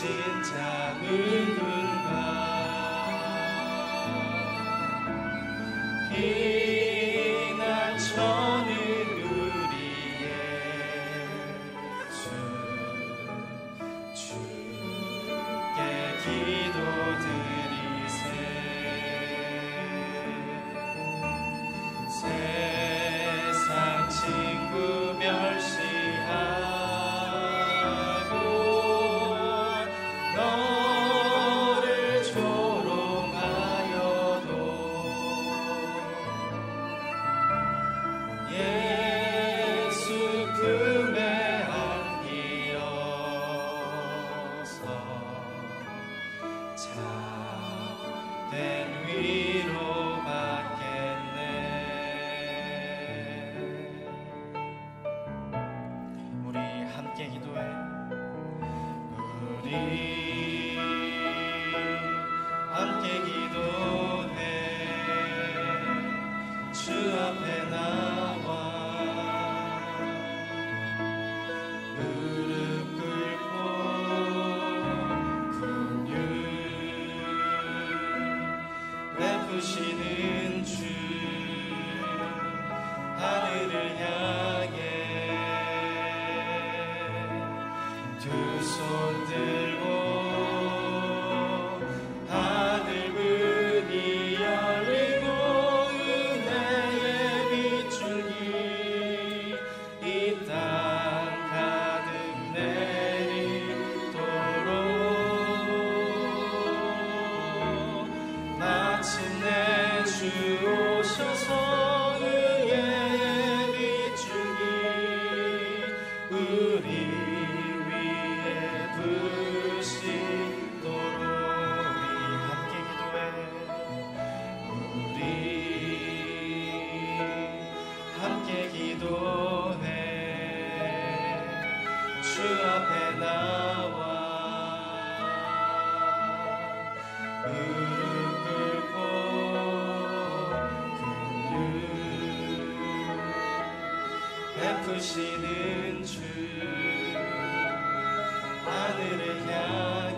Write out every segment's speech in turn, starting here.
땅 가득 내 시는주 하늘을 향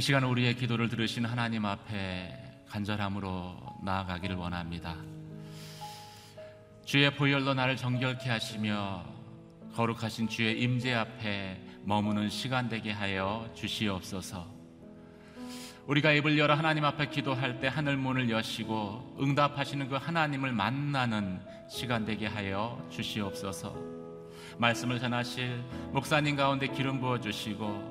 이 시간 우리의 기도를 들으신 하나님 앞에 간절함으로 나아가기를 원합니다. 주의 보혈로 나를 정결케 하시며 거룩하신 주의 임재 앞에 머무는 시간 되게 하여 주시옵소서. 우리가 입을 열어 하나님 앞에 기도할 때 하늘 문을 여시고 응답하시는 그 하나님을 만나는 시간 되게 하여 주시옵소서. 말씀을 전하실 목사님 가운데 기름 부어 주시고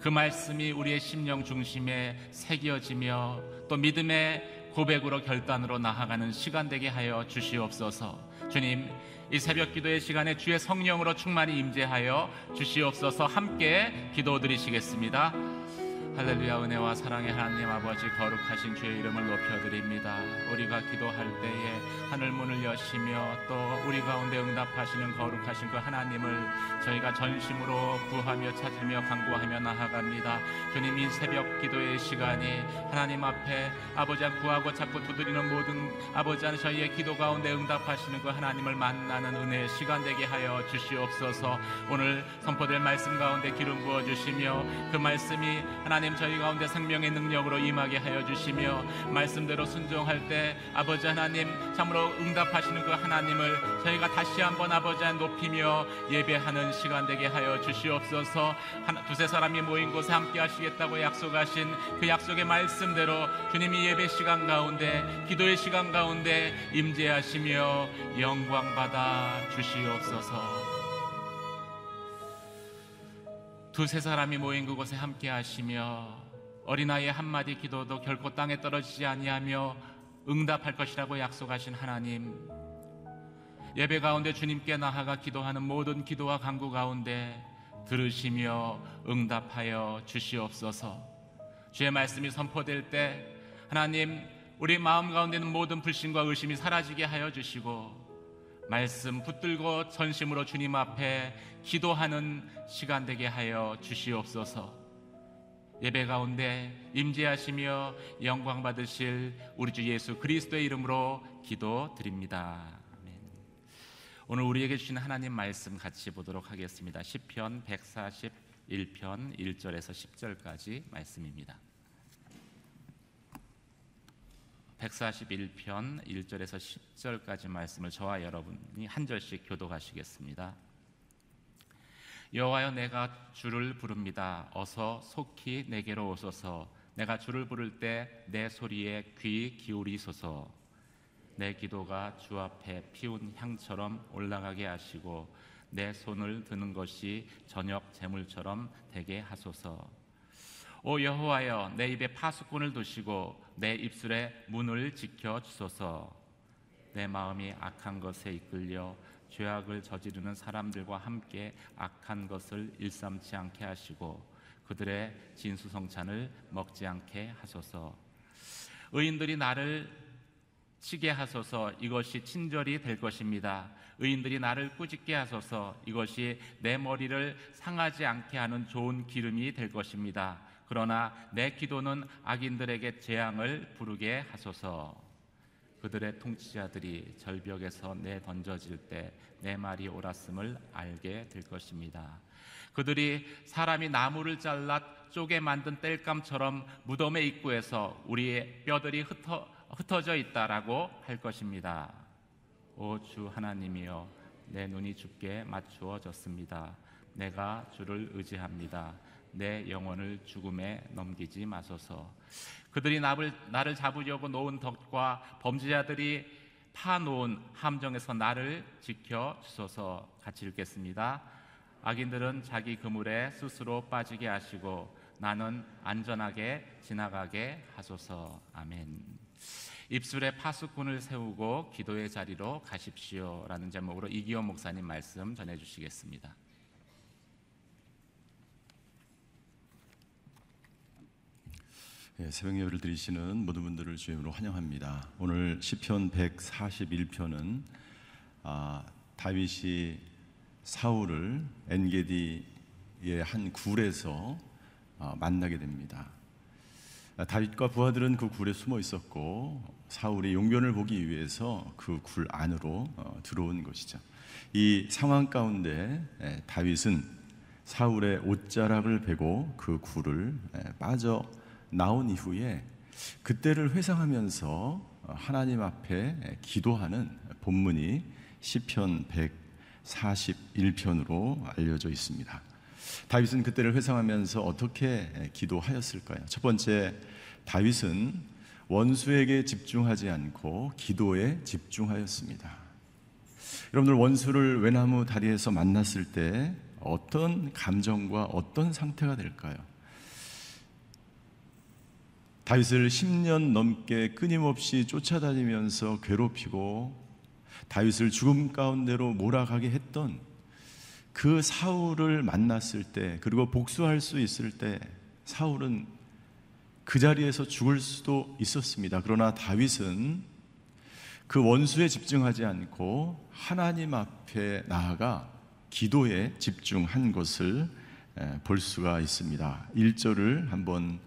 그 말씀이 우리의 심령 중심에 새겨지며 또 믿음의 고백으로 결단으로 나아가는 시간 되게 하여 주시옵소서. 주님, 이 새벽 기도의 시간에 주의 성령으로 충만히 임재하여 주시옵소서 함께 기도드리시겠습니다. 할렐루야 은혜와 사랑의 하나님 아버지 거룩하신 주의 이름을 높여드립니다. 우리가 기도할 때에 하늘 문을 여시며 또 우리 가운데 응답하시는 거룩하신 그 하나님을 저희가 전심으로 구하며 찾으며 간구하며 나아갑니다. 주님 이 새벽 기도의 시간이 하나님 앞에 아버지 구하고 찾고 두드리는 모든 아버지 안 저희의 기도 가운데 응답하시는 그 하나님을 만나는 은혜의 시간 되게 하여 주시옵소서. 오늘 선포될 말씀 가운데 기름 부어 주시며 그 말씀이 하나님 저희 가운데 생명의 능력으로 임하게 하여 주시며 말씀대로 순종할 때 아버지 하나님 참으로 응답하시는 그 하나님을 저희가 다시 한번 아버지 한 높이며 예배하는 시간 되게 하여 주시옵소서. 하나, 두세 사람이 모인 곳에 함께 하시겠다고 약속하신 그 약속의 말씀대로 주님이 예배 시간 가운데 기도의 시간 가운데 임재하시며 영광 받아 주시옵소서 두세 사람이 모인 그곳에 함께 하시며 어린아이의 한마디 기도도 결코 땅에 떨어지지 아니하며 응답할 것이라고 약속하신 하나님 예배 가운데 주님께 나아가 기도하는 모든 기도와 간구 가운데 들으시며 응답하여 주시옵소서. 주의 말씀이 선포될 때 하나님 우리 마음 가운데 있는 모든 불신과 의심이 사라지게 하여 주시고 말씀 붙들고 전심으로 주님 앞에 기도하는 시간 되게 하여 주시옵소서. 예배 가운데 임재하시며 영광 받으실 우리 주 예수 그리스도의 이름으로 기도드립니다. 오늘 우리에게 주신 하나님 말씀 같이 보도록 하겠습니다. 시편 141편 1절에서 10절까지 말씀입니다. 141편 1절에서 10절까지 말씀을 저와 여러분이 한 절씩 교독하시겠습니다. 여호와여 내가 주를 부릅니다. 어서 속히 내게로 오소서. 내가 주를 부를 때 내 소리에 귀 기울이소서. 내 기도가 주 앞에 피운 향처럼 올라가게 하시고 내 손을 드는 것이 저녁 재물처럼 되게 하소서. 오 여호와여 내 입에 파수꾼을 두시고 내 입술에 문을 지켜 주소서. 내 마음이 악한 것에 이끌려 죄악을 저지르는 사람들과 함께 악한 것을 일삼지 않게 하시고 그들의 진수성찬을 먹지 않게 하소서. 의인들이 나를 치게 하소서 이것이 친절이 될 것입니다. 의인들이 나를 꾸짖게 하소서 이것이 내 머리를 상하지 않게 하는 좋은 기름이 될 것입니다. 그러나 내 기도는 악인들에게 재앙을 부르게 하소서. 그들의 통치자들이 절벽에서 내 던져질 때 내 말이 옳았음을 알게 될 것입니다. 그들이 사람이 나무를 잘라 쪼개 만든 땔감처럼 무덤의 입구에서 우리의 뼈들이 흩어, 흩어져 있다라고 할 것입니다. 오 주 하나님이여 내 눈이 주께 맞추어졌습니다. 내가 주를 의지합니다. 내 영혼을 죽음에 넘기지 마소서. 그들이 나를, 잡으려고 놓은 덫과 범죄자들이 파놓은 함정에서 나를 지켜 주소서 같이 읽겠습니다. 악인들은 자기 그물에 스스로 빠지게 하시고 나는 안전하게 지나가게 하소서. 아멘. 입술에 파수꾼을 세우고 기도의 자리로 가십시오라는 제목으로 이기호 목사님 말씀 전해 주시겠습니다. 예, 새벽 예배를 드리시는 모든 분들을 주임으로 환영합니다. 오늘 시편 141편은 아, 다윗이 사울을 엔게디의 한 굴에서 아, 만나게 됩니다. 아, 다윗과 부하들은 그 굴에 숨어 있었고 사울이 용변을 보기 위해서 그 굴 안으로 어, 들어온 것이죠. 이 상황 가운데 예, 다윗은 사울의 옷자락을 베고 그 굴을 예, 빠져 나온 이후에 그때를 회상하면서 하나님 앞에 기도하는 본문이 시편 141편으로 알려져 있습니다. 다윗은 그때를 회상하면서 어떻게 기도하였을까요? 첫 번째, 다윗은 원수에게 집중하지 않고 기도에 집중하였습니다. 여러분들 원수를 외나무 다리에서 만났을 때 어떤 감정과 어떤 상태가 될까요? 다윗을 10년 넘게 끊임없이 쫓아다니면서 괴롭히고 다윗을 죽음 가운데로 몰아가게 했던 그 사울을 만났을 때 그리고 복수할 수 있을 때 사울은 그 자리에서 죽을 수도 있었습니다. 그러나 다윗은 그 원수에 집중하지 않고 하나님 앞에 나아가 기도에 집중한 것을 볼 수가 있습니다. 1절을 한번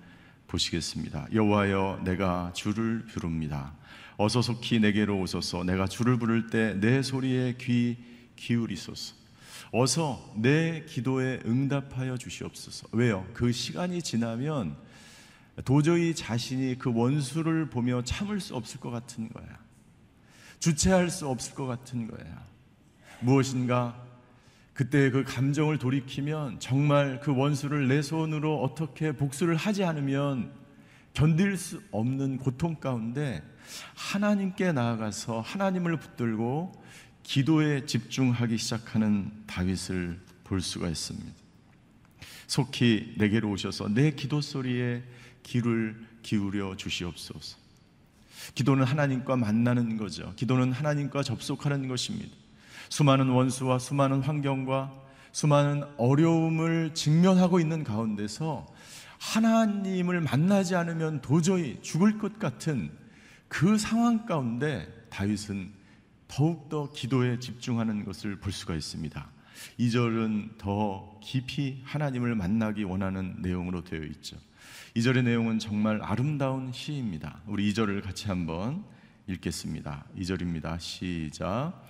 보시겠습니다. 여호와여 내가 주를 부릅니다. 어서 속히 내게로 오소서. 내가 주를 부를 때 내 소리에 귀 기울이소서. 어서 내 기도에 응답하여 주시옵소서. 왜요? 그 시간이 지나면 도저히 자신이 그 원수를 보며 참을 수 없을 것 같은 거야. 주체할 수 없을 것 같은 거야. 무엇인가 그때 그 감정을 돌이키면 정말 그 원수를 내 손으로 어떻게 복수를 하지 않으면 견딜 수 없는 고통 가운데 하나님께 나아가서 하나님을 붙들고 기도에 집중하기 시작하는 다윗을 볼 수가 있습니다. 속히 내게로 오셔서 내 기도 소리에 귀를 기울여 주시옵소서. 기도는 하나님과 만나는 거죠. 기도는 하나님과 접속하는 것입니다. 수많은 원수와 수많은 환경과 수많은 어려움을 직면하고 있는 가운데서 하나님을 만나지 않으면 도저히 죽을 것 같은 그 상황 가운데 다윗은 더욱더 기도에 집중하는 것을 볼 수가 있습니다. 2절은 더 깊이 하나님을 만나기 원하는 내용으로 되어 있죠. 2절의 내용은 정말 아름다운 시입니다. 우리 2절을 같이 한번 읽겠습니다. 2절입니다. 시작.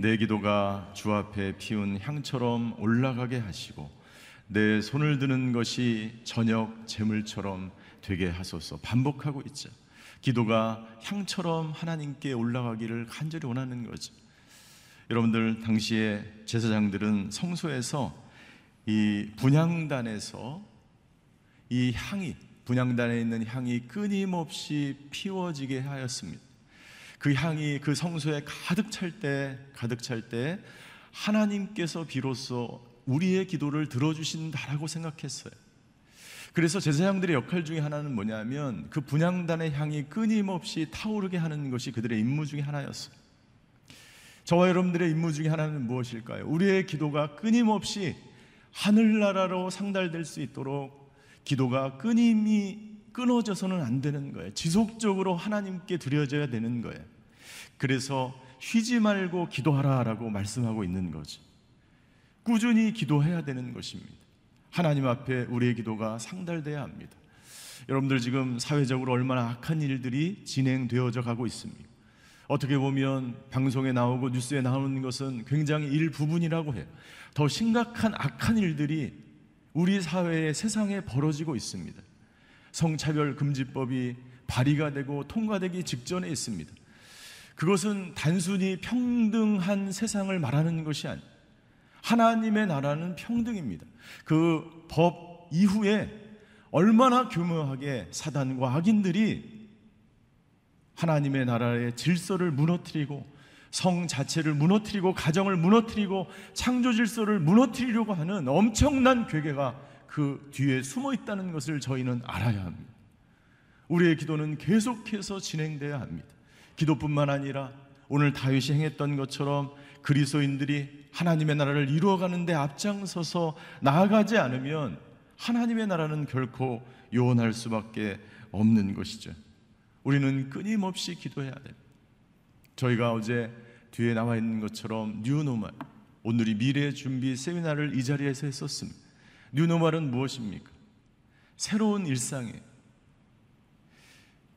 내 기도가 주 앞에 피운 향처럼 올라가게 하시고 내 손을 드는 것이 저녁 제물처럼 되게 하소서 반복하고 있죠. 기도가 향처럼 하나님께 올라가기를 간절히 원하는 거죠. 여러분들 당시에 제사장들은 성소에서 이 분향단에서 이 향이 분향단에 있는 향이 끊임없이 피워지게 하였습니다. 그 향이 그 성소에 가득 찰 때, 가득 찰 때 하나님께서 비로소 우리의 기도를 들어주신다라고 생각했어요. 그래서 제사장들의 역할 중에 하나는 뭐냐면 그 분향단의 향이 끊임없이 타오르게 하는 것이 그들의 임무 중에 하나였어요. 저와 여러분들의 임무 중에 하나는 무엇일까요? 우리의 기도가 끊임없이 하늘나라로 상달될 수 있도록 기도가 끊임이 끊어져서는 안 되는 거예요. 지속적으로 하나님께 드려져야 되는 거예요. 그래서 쉬지 말고 기도하라라고 말씀하고 있는 거죠. 꾸준히 기도해야 되는 것입니다. 하나님 앞에 우리의 기도가 상달돼야 합니다. 여러분들 지금 사회적으로 얼마나 악한 일들이 진행되어져 가고 있습니다. 어떻게 보면 방송에 나오고 뉴스에 나오는 것은 굉장히 일부분이라고 해요. 더 심각한 악한 일들이 우리 사회에 세상에 벌어지고 있습니다. 성차별 금지법이 발의가 되고 통과되기 직전에 있습니다. 그것은 단순히 평등한 세상을 말하는 것이 아니 하나님의 나라는 평등입니다. 그 법 이후에 얼마나 교묘하게 사단과 악인들이 하나님의 나라의 질서를 무너뜨리고 성 자체를 무너뜨리고 가정을 무너뜨리고 창조 질서를 무너뜨리려고 하는 엄청난 괴계가 그 뒤에 숨어 있다는 것을 저희는 알아야 합니다. 우리의 기도는 계속해서 진행돼야 합니다. 기도뿐만 아니라 오늘 다윗이 행했던 것처럼 그리스도인들이 하나님의 나라를 이루어가는데 앞장서서 나아가지 않으면 하나님의 나라는 결코 요원할 수밖에 없는 것이죠. 우리는 끊임없이 기도해야 됩니다. 저희가 어제 뒤에 나와 있는 것처럼 뉴노말 오늘이 미래 준비 세미나를 이 자리에서 했었습니다. 뉴노말은 무엇입니까? 새로운 일상이에요.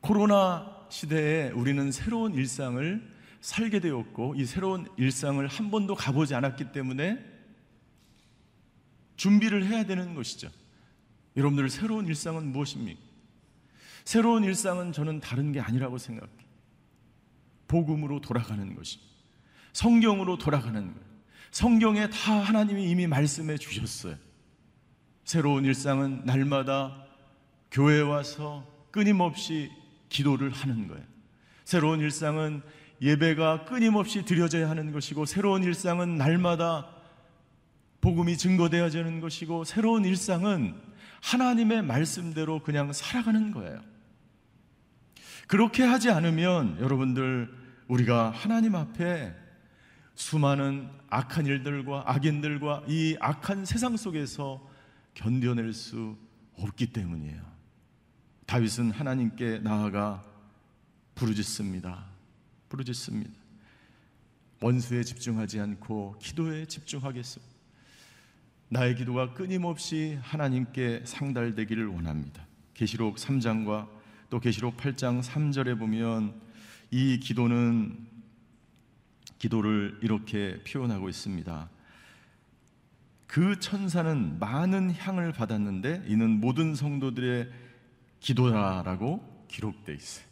코로나 시대에 우리는 새로운 일상을 살게 되었고 이 새로운 일상을 한 번도 가보지 않았기 때문에 준비를 해야 되는 것이죠. 여러분들 새로운 일상은 무엇입니까? 새로운 일상은 저는 다른 게 아니라고 생각해요. 복음으로 돌아가는 것이 성경으로 돌아가는 것. 성경에 다 하나님이 이미 말씀해 주셨어요. 새로운 일상은 날마다 교회에 와서 끊임없이 기도를 하는 거예요. 새로운 일상은 예배가 끊임없이 드려져야 하는 것이고 새로운 일상은 날마다 복음이 증거되어지는 것이고 새로운 일상은 하나님의 말씀대로 그냥 살아가는 거예요. 그렇게 하지 않으면 여러분들 우리가 하나님 앞에 수많은 악한 일들과 악인들과 이 악한 세상 속에서 견뎌낼 수 없기 때문이에요. 다윗은 하나님께 나아가 부르짖습니다. 부르짖습니다. 원수에 집중하지 않고 기도에 집중하겠습니다. 나의 기도가 끊임없이 하나님께 상달되기를 원합니다. 계시록 3장과 또 계시록 8장 3절에 보면 이 기도는 기도를 이렇게 표현하고 있습니다. 그 천사는 많은 향을 받았는데 이는 모든 성도들의 기도라라고 기록되어 있어요.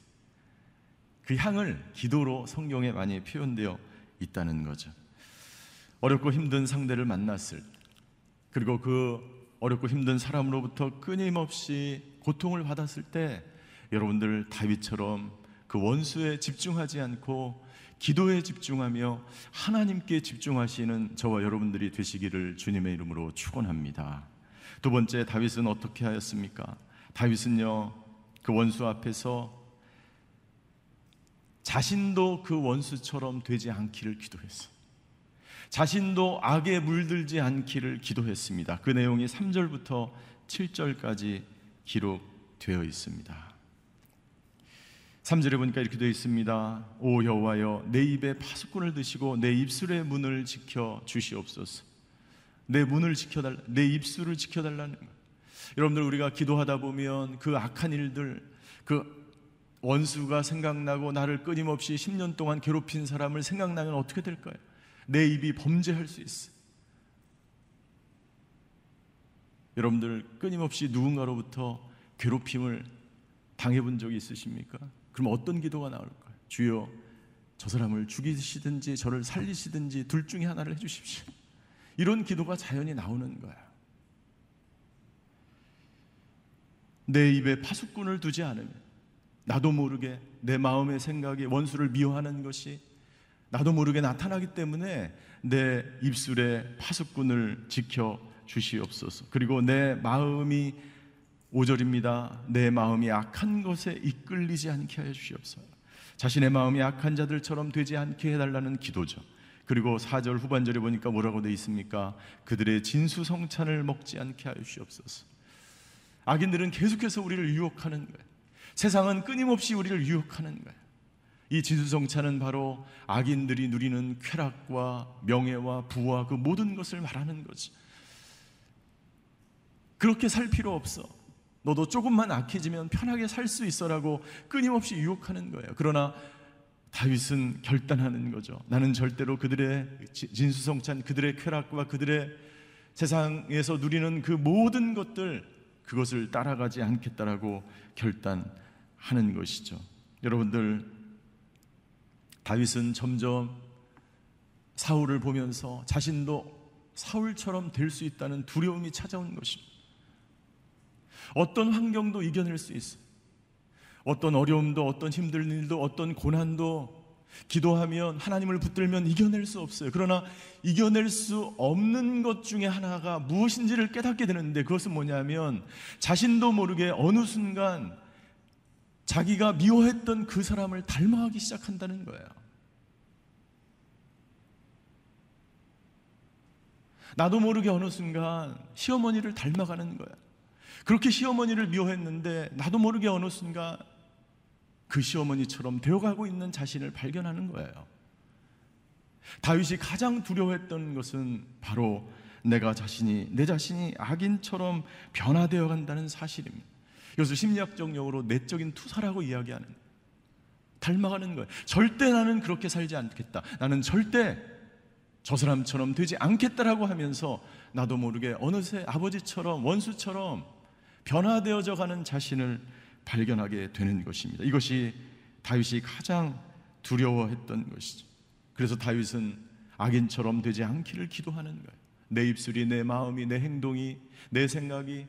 그 향을 기도로 성경에 많이 표현되어 있다는 거죠. 어렵고 힘든 상대를 만났을 그리고 그 어렵고 힘든 사람으로부터 끊임없이 고통을 받았을 때 여러분들 다윗처럼 그 원수에 집중하지 않고 기도에 집중하며 하나님께 집중하시는 저와 여러분들이 되시기를 주님의 이름으로 축원합니다. 두 번째 다윗은 어떻게 하였습니까? 다윗은요 그 원수 앞에서 자신도 그 원수처럼 되지 않기를 기도했어요. 자신도 악에 물들지 않기를 기도했습니다. 그 내용이 3절부터 7절까지 기록되어 있습니다. 3절에 보니까 이렇게 되어 있습니다. 오 여호와여 내 입에 파수꾼을 드시고 내 입술의 문을 지켜 주시옵소서. 내 문을 지켜달라 내 입술을 지켜달라는 거. 여러분들 우리가 기도하다 보면 그 악한 일들 그 원수가 생각나고 나를 끊임없이 10년 동안 괴롭힌 사람을 생각나면 어떻게 될까요? 내 입이 범죄할 수 있어. 여러분들 끊임없이 누군가로부터 괴롭힘을 당해본 적이 있으십니까? 그럼 어떤 기도가 나올까요? 주여, 저 사람을 죽이시든지 저를 살리시든지 둘 중에 하나를 해주십시오. 이런 기도가 자연히 나오는 거야. 내 입에 파수꾼을 두지 않으면 나도 모르게 내 마음의 생각에 원수를 미워하는 것이 나도 모르게 나타나기 때문에 내 입술에 파수꾼을 지켜 주시옵소서. 그리고 내 마음이 5절입니다. 내 마음이 악한 것에 이끌리지 않게 하여 주시옵소서. 자신의 마음이 악한 자들처럼 되지 않게 해달라는 기도죠. 그리고 4절 후반절에 보니까 뭐라고 되어 있습니까? 그들의 진수성찬을 먹지 않게 하여 주시옵소서. 악인들은 계속해서 우리를 유혹하는 거예요. 세상은 끊임없이 우리를 유혹하는 거예요. 이 진수성찬은 바로 악인들이 누리는 쾌락과 명예와 부와 그 모든 것을 말하는 거지. 그렇게 살 필요 없어. 너도 조금만 악해지면 편하게 살 수 있어라고 끊임없이 유혹하는 거예요. 그러나 다윗은 결단하는 거죠. 나는 절대로 그들의 진수성찬, 그들의 쾌락과 그들의 세상에서 누리는 그 모든 것들 그것을 따라가지 않겠다라고 결단하는 것이죠. 여러분들 다윗은 점점 사울을 보면서 자신도 사울처럼 될 수 있다는 두려움이 찾아온 것입니다. 어떤 환경도 이겨낼 수 있어요. 어떤 어려움도 어떤 힘든 일도 어떤 고난도 기도하면 하나님을 붙들면 이겨낼 수 없어요. 그러나 이겨낼 수 없는 것 중에 하나가 무엇인지를 깨닫게 되는데 그것은 뭐냐면 자신도 모르게 어느 순간 자기가 미워했던 그 사람을 닮아가기 시작한다는 거예요. 나도 모르게 어느 순간 시어머니를 닮아가는 거야. 그렇게 시어머니를 미워했는데 나도 모르게 어느 순간 그 시어머니처럼 되어가고 있는 자신을 발견하는 거예요. 다윗이 가장 두려워했던 것은 바로 내가 자신이 내 자신이 악인처럼 변화되어 간다는 사실입니다. 이것을 심리학적 용어로 내적인 투사라고 이야기하는 닮아가는 거예요. 절대 나는 그렇게 살지 않겠다. 나는 절대 저 사람처럼 되지 않겠다라고 하면서 나도 모르게 어느새 아버지처럼 원수처럼 변화되어져 가는 자신을 발견하게 되는 것입니다. 이것이 다윗이 가장 두려워했던 것이죠. 그래서 다윗은 악인처럼 되지 않기를 기도하는 거예요. 내 입술이, 내 마음이, 내 행동이, 내 생각이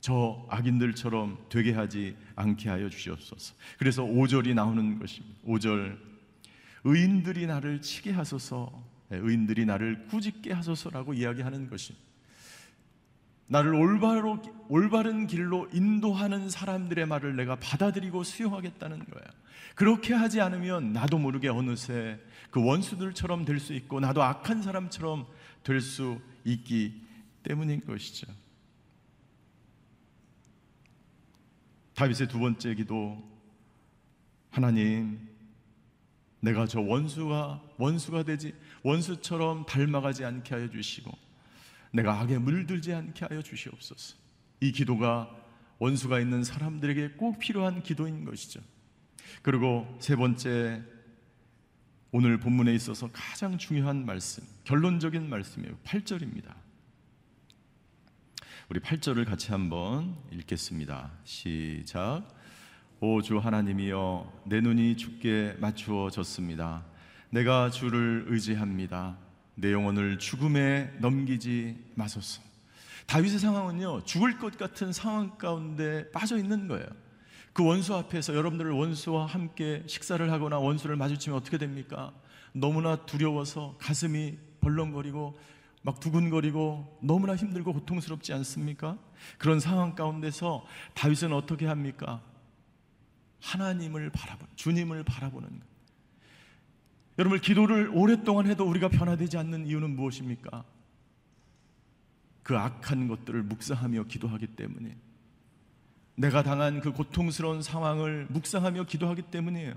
저 악인들처럼 되게 하지 않게 하여 주시옵소서. 그래서 5절이 나오는 것입니다. 5절 의인들이 나를 치게 하소서, 네, 의인들이 나를 꾸짖게 하소서라고 이야기하는 것입니다. 나를 올바로, 올바른 길로 인도하는 사람들의 말을 내가 받아들이고 수용하겠다는 거야. 그렇게 하지 않으면 나도 모르게 어느새 그 원수들처럼 될 수 있고 나도 악한 사람처럼 될 수 있기 때문인 것이죠. 다윗의 두 번째 기도 하나님 내가 저 원수가 원수가 되지 원수처럼 닮아가지 않게 하여 주시고 내가 악에 물들지 않게 하여 주시옵소서. 이 기도가 원수가 있는 사람들에게 꼭 필요한 기도인 것이죠. 그리고 세 번째 오늘 본문에 있어서 가장 중요한 말씀, 결론적인 말씀이에요. 8절입니다. 우리 8절을 같이 한번 읽겠습니다. 시작. 오 주 하나님이여 내 눈이 주께 맞추어졌습니다. 내가 주를 의지합니다. 내 영혼을 죽음에 넘기지 마소서. 다윗의 상황은요, 죽을 것 같은 상황 가운데 빠져 있는 거예요. 그 원수 앞에서 여러분들 원수와 함께 식사를 하거나 원수를 마주치면 어떻게 됩니까? 너무나 두려워서 가슴이 벌렁거리고 막 두근거리고 너무나 힘들고 고통스럽지 않습니까? 그런 상황 가운데서 다윗은 어떻게 합니까? 하나님을 바라보는, 주님을 바라보는 것. 여러분 기도를 오랫동안 해도 우리가 변화되지 않는 이유는 무엇입니까? 그 악한 것들을 묵상하며 기도하기 때문에 내가 당한 그 고통스러운 상황을 묵상하며 기도하기 때문이에요.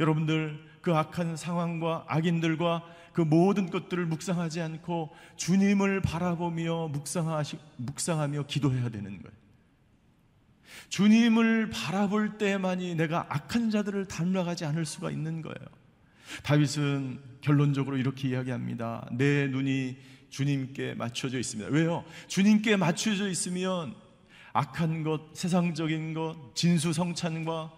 여러분들 그 악한 상황과 악인들과 그 모든 것들을 묵상하지 않고 주님을 바라보며 묵상하시, 묵상하며 기도해야 되는 거예요. 주님을 바라볼 때만이 내가 악한 자들을 닮아가지 않을 수가 있는 거예요. 다윗은 결론적으로 이렇게 이야기합니다. 내 눈이 주님께 맞춰져 있습니다. 왜요? 주님께 맞춰져 있으면 악한 것, 세상적인 것, 진수성찬과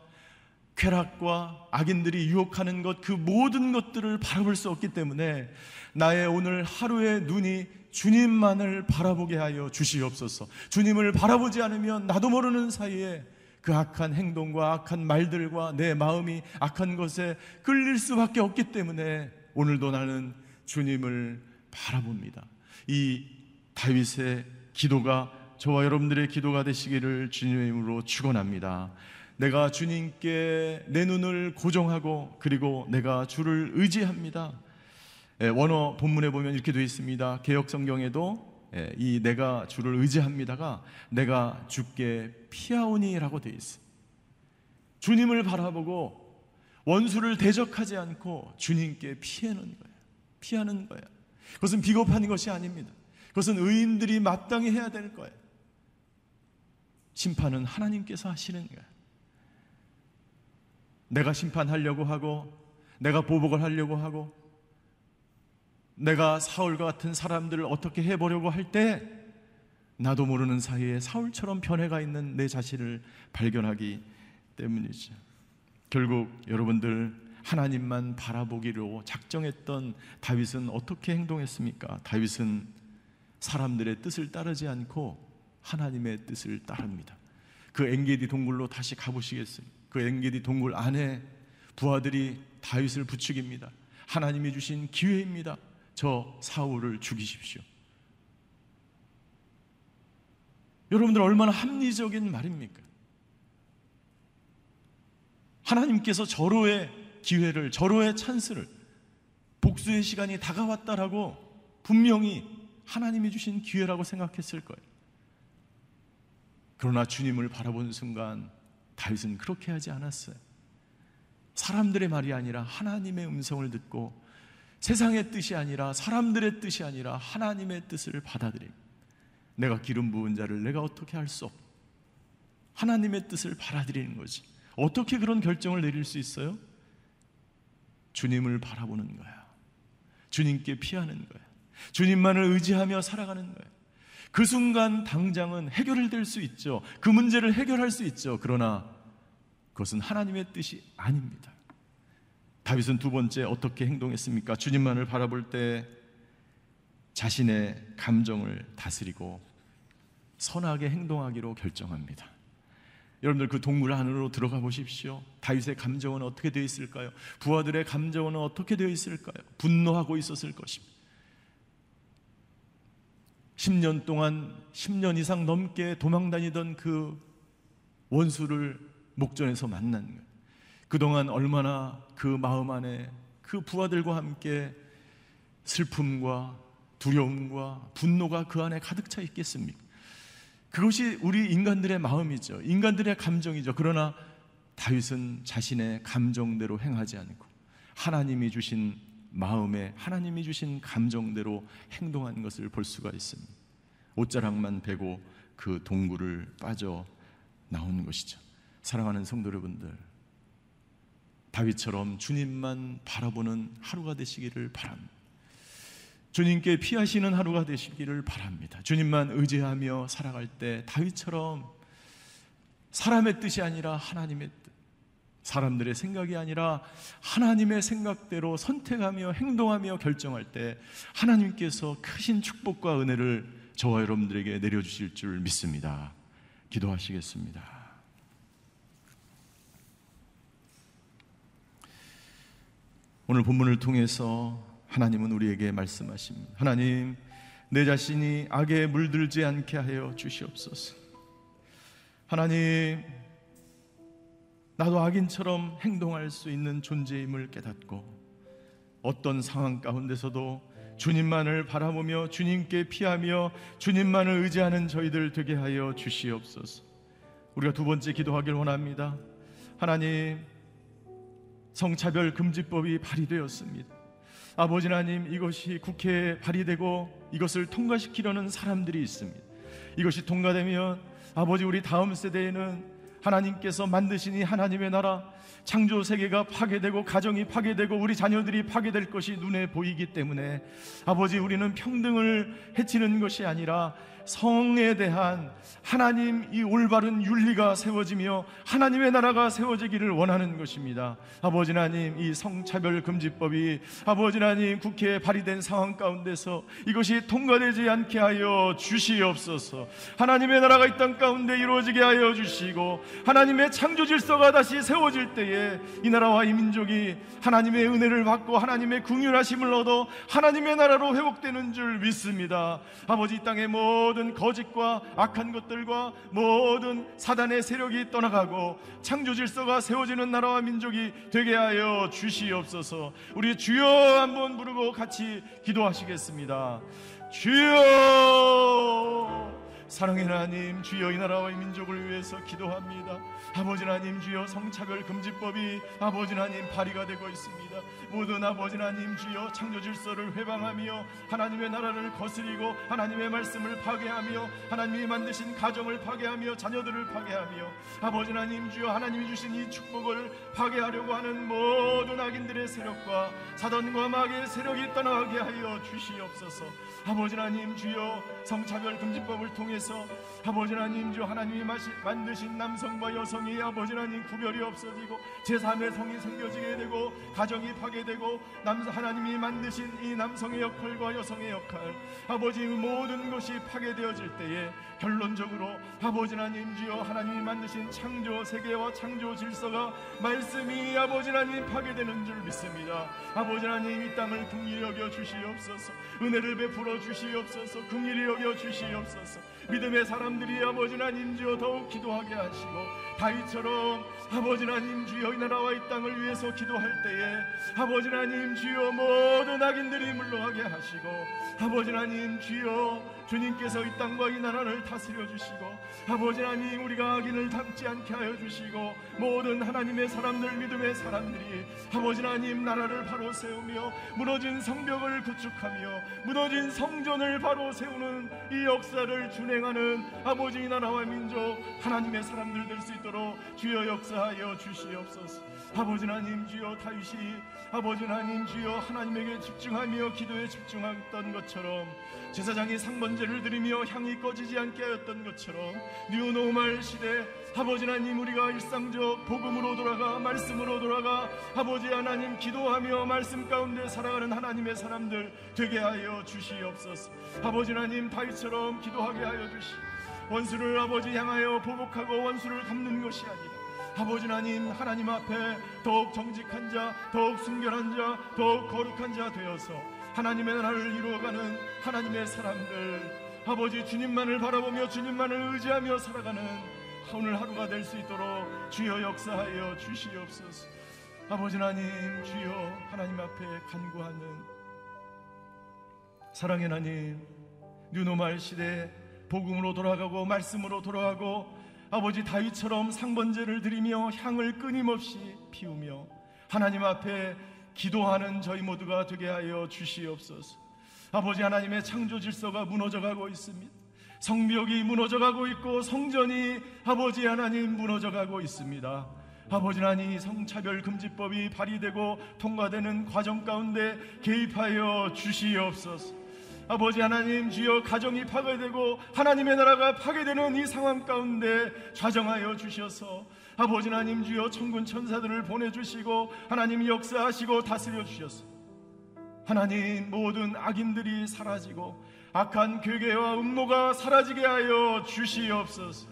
쾌락과 악인들이 유혹하는 것, 그 모든 것들을 바라볼 수 없기 때문에 나의 오늘 하루의 눈이 주님만을 바라보게 하여 주시옵소서. 주님을 바라보지 않으면 나도 모르는 사이에 그 악한 행동과 악한 말들과 내 마음이 악한 것에 끌릴 수밖에 없기 때문에 오늘도 나는 주님을 바라봅니다. 이 다윗의 기도가 저와 여러분들의 기도가 되시기를 주님의 이름으로 축원합니다. 내가 주님께 내 눈을 고정하고 그리고 내가 주를 의지합니다. 예, 원어 본문에 보면 이렇게 되어 있습니다. 개혁 성경에도 예, 이 내가 주를 의지합니다가 내가 주께 피하오니라고 되어 있어. 주님을 바라보고 원수를 대적하지 않고 주님께 피하는 거예요. 피하는 거예요. 그것은 비겁한 것이 아닙니다. 그것은 의인들이 마땅히 해야 될 거예요. 심판은 하나님께서 하시는 거예요. 내가 심판하려고 하고 내가 보복을 하려고 하고 내가 사울과 같은 사람들을 어떻게 해보려고 할 때 나도 모르는 사이에 사울처럼 변해가 있는 내 자신을 발견하기 때문이죠. 결국 여러분들 하나님만 바라보기로 작정했던 다윗은 어떻게 행동했습니까? 다윗은 사람들의 뜻을 따르지 않고 하나님의 뜻을 따릅니다. 그 엔게디 동굴로 다시 가보시겠어요? 그 엔게디 동굴 안에 부하들이 다윗을 부추깁니다. 하나님이 주신 기회입니다. 저 사울을 죽이십시오. 여러분들 얼마나 합리적인 말입니까? 하나님께서 절호의 기회를, 절호의 찬스를, 복수의 시간이 다가왔다라고 분명히 하나님이 주신 기회라고 생각했을 거예요. 그러나 주님을 바라본 순간 다윗은 그렇게 하지 않았어요. 사람들의 말이 아니라 하나님의 음성을 듣고 세상의 뜻이 아니라 사람들의 뜻이 아니라 하나님의 뜻을 받아들임. 내가 기름 부은 자를 내가 어떻게 할 수 없. 하나님의 뜻을 받아들이는 거지. 어떻게 그런 결정을 내릴 수 있어요? 주님을 바라보는 거야. 주님께 피하는 거야. 주님만을 의지하며 살아가는 거야. 그 순간 당장은 해결이 될수 있죠. 그 문제를 해결할 수 있죠. 그러나 그것은 하나님의 뜻이 아닙니다. 다윗은 두 번째 어떻게 행동했습니까? 주님만을 바라볼 때 자신의 감정을 다스리고 선하게 행동하기로 결정합니다. 여러분들 그 동굴 안으로 들어가 보십시오. 다윗의 감정은 어떻게 되어 있을까요? 부하들의 감정은 어떻게 되어 있을까요? 분노하고 있었을 것입니다. 10년 동안 10년 이상 넘게 도망 다니던 그 원수를 목전에서 만난 거예요. 그동안 얼마나 그 마음 안에 그 부하들과 함께 슬픔과 두려움과 분노가 그 안에 가득 차 있겠습니까? 그것이 우리 인간들의 마음이죠. 인간들의 감정이죠. 그러나 다윗은 자신의 감정대로 행하지 않고 하나님이 주신 마음에 하나님이 주신 감정대로 행동한 것을 볼 수가 있습니다. 옷자락만 베고 그 동굴을 빠져 나온 것이죠. 사랑하는 성도 여러분들, 다윗처럼 주님만 바라보는 하루가 되시기를 바랍니다. 주님께 피하시는 하루가 되시기를 바랍니다. 주님만 의지하며 살아갈 때 다윗처럼 사람의 뜻이 아니라 하나님의 뜻, 사람들의 생각이 아니라 하나님의 생각대로 선택하며 행동하며 결정할 때 하나님께서 크신 축복과 은혜를 저와 여러분들에게 내려주실 줄 믿습니다. 기도하시겠습니다. 오늘 본문을 통해서 하나님은 우리에게 말씀하십니다. 하나님, 내 자신이 악에 물들지 않게 하여 주시옵소서. 하나님, 나도 악인처럼 행동할 수 있는 존재임을 깨닫고 어떤 상황 가운데서도 주님만을 바라보며 주님께 피하며 주님만을 의지하는 저희들 되게 하여 주시옵소서. 우리가 두 번째 기도하길 원합니다. 하나님, 성차별 금지법이 발의되었습니다. 아버지 하나님 이것이 국회에 발의되고 이것을 통과시키려는 사람들이 있습니다. 이것이 통과되면 아버지 우리 다음 세대에는 하나님께서 만드신 이 하나님의 나라 창조 세계가 파괴되고 가정이 파괴되고 우리 자녀들이 파괴될 것이 눈에 보이기 때문에 아버지 우리는 평등을 해치는 것이 아니라 성에 대한 하나님 이 올바른 윤리가 세워지며 하나님의 나라가 세워지기를 원하는 것입니다. 아버지 하나님 이 성차별 금지법이 아버지 하나님 국회에 발의된 상황 가운데서 이것이 통과되지 않게 하여 주시옵소서. 하나님의 나라가 이 땅 가운데 이루어지게 하여 주시고 하나님의 창조 질서가 다시 세워질 때에 이 나라와 이 민족이 하나님의 은혜를 받고 하나님의 궁휼하심을 얻어 하나님의 나라로 회복되는 줄 믿습니다. 아버지 이 땅의 모든 거짓과 악한 것들과 모든 사단의 세력이 떠나가고 창조 질서가 세워지는 나라와 민족이 되게 하여 주시옵소서. 우리 주여 한번 부르고 같이 기도하시겠습니다. 주여 사랑의 하나님 주여 이 나라와 이 민족을 위해서 기도합니다. 아버지 하나님 주여 성차별 금지법이 아버지 하나님 발의가 되고 있습니다. 모든 아버지 하나님 주여 창조 질서를 회방하며 하나님의 나라를 거스리고 하나님의 말씀을 파괴하며 하나님이 만드신 가정을 파괴하며 자녀들을 파괴하며 아버지 하나님 주여 하나님이 주신 이 축복을 파괴하려고 하는 모든 악인들의 세력과 사단과 마귀의 세력이 떠나게 하여 주시옵소서 아버지 하나님 주여 성차별 금지법을 통해서 아버지 하나님 주여 하나님이 만드신 남성과 여성이 아버지 하나님 구별이 없어지고 제3의 성이 생겨지게 되고 가정이 파괴되고 남 하나님이 만드신 이 남성의 역할과 여성의 역할 아버지 모든 것이 파괴되어질 때에 결론적으로 아버지 하나님 주여 하나님이 만드신 창조 세계와 창조 질서가 말씀이 아버지 하나님 파괴되는 줄 믿습니다. 아버지 하나님 이 땅을 긍휼히 여겨 주시옵소서. 은혜를 베풀어 주시옵소서 긍휼히 여겨 주시옵소서. 믿음의 사람들이 아버지 하나님 주여 더욱 기도하게 하시고 다윗처럼 아버지 하나님 주여 이 나라와 이 땅을 위해서 기도할 때에 아버지 하나님 주여 모든 악인들이 물러가게 하시고 아버지 하나님 주여 주님께서 이 땅과 이 나라를 다스려 주시고 아버지 하나님 우리가 악인을 닮지 않게 하여 주시고 모든 하나님의 사람들 믿음의 사람들이 아버지 하나님 나라를 바로 세우며 무너진 성벽을 구축하며 무너진 성전을 바로 세우는 이 역사를 준행하는 아버지 나라와 민족 하나님의 사람들 될 수 있도록 주여 역사하여 주시옵소서. 아버지 하나님 주여 다윗이 아버지 하나님 주여 하나님에게 집중하며 기도에 집중했던 것처럼 제사장이 상번제를 드리며 향이 꺼지지 않게 하였던 것처럼 뉴노말 시대 아버지 하나님 우리가 일상적 복음으로 돌아가 말씀으로 돌아가 아버지 하나님 기도하며 말씀 가운데 살아가는 하나님의 사람들 되게 하여 주시옵소서. 아버지 하나님 다윗처럼 기도하게 하여 주시 원수를 아버지 향하여 보복하고 원수를 갚는 것이 아니라 아버지 하나님 하나님 앞에 더욱 정직한 자 더욱 순결한 자 더욱 거룩한 자 되어서 하나님의 나라를 이루어가는 하나님의 사람들 아버지 주님만을 바라보며 주님만을 의지하며 살아가는 오늘 하루가 될 수 있도록 주여 역사하여 주시옵소서. 아버지 하나님 주여 하나님 앞에 간구하는 사랑의 하나님 뉴노말 시대 복음으로 돌아가고 말씀으로 돌아가고 아버지 다윗처럼 상번제를 드리며 향을 끊임없이 피우며 하나님 앞에 기도하는 저희 모두가 되게 하여 주시옵소서. 아버지 하나님의 창조 질서가 무너져 가고 있습니다. 성벽이 무너져 가고 있고 성전이 아버지 하나님 무너져 가고 있습니다. 아버지 하나님 성차별 금지법이 발의되고 통과되는 과정 가운데 개입하여 주시옵소서. 아버지 하나님 주여 가정이 파괴되고 하나님의 나라가 파괴되는 이 상황 가운데 좌정하여 주셔서 아버지 하나님 주여 천군 천사들을 보내주시고 하나님 역사하시고 다스려 주셔서 하나님 모든 악인들이 사라지고 악한 괴계와 음모가 사라지게 하여 주시옵소서.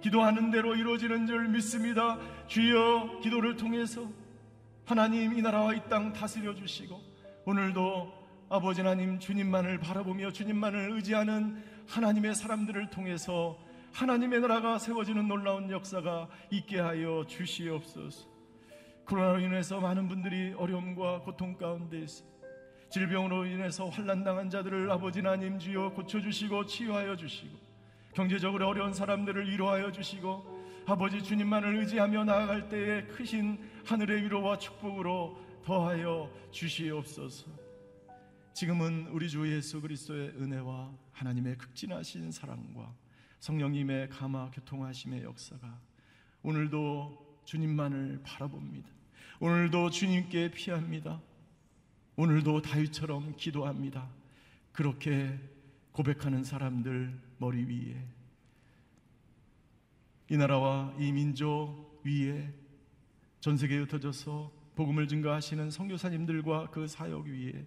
기도하는 대로 이루어지는 줄 믿습니다. 주여 기도를 통해서 하나님 이 나라와 이 땅 다스려 주시고 오늘도 아버지 하나님 주님만을 바라보며 주님만을 의지하는 하나님의 사람들을 통해서 하나님의 나라가 세워지는 놀라운 역사가 있게 하여 주시옵소서. 코로나로 인해서 많은 분들이 어려움과 고통 가운데 있어 질병으로 인해서 환난당한 자들을 아버지 하나님 주여 고쳐주시고 치유하여 주시고 경제적으로 어려운 사람들을 위로하여 주시고 아버지 주님만을 의지하며 나아갈 때에 크신 하늘의 위로와 축복으로 더하여 주시옵소서. 지금은 우리 주 예수 그리스도의 은혜와 하나님의 극진하신 사랑과 성령님의 감화 교통하심의 역사가 오늘도 주님만을 바라봅니다. 오늘도 주님께 피합니다. 오늘도 다윗처럼 기도합니다. 그렇게 고백하는 사람들 머리 위에 이 나라와 이 민족 위에 전 세계에 흩어져서 복음을 증거하시는 선교사님들과 그 사역 위에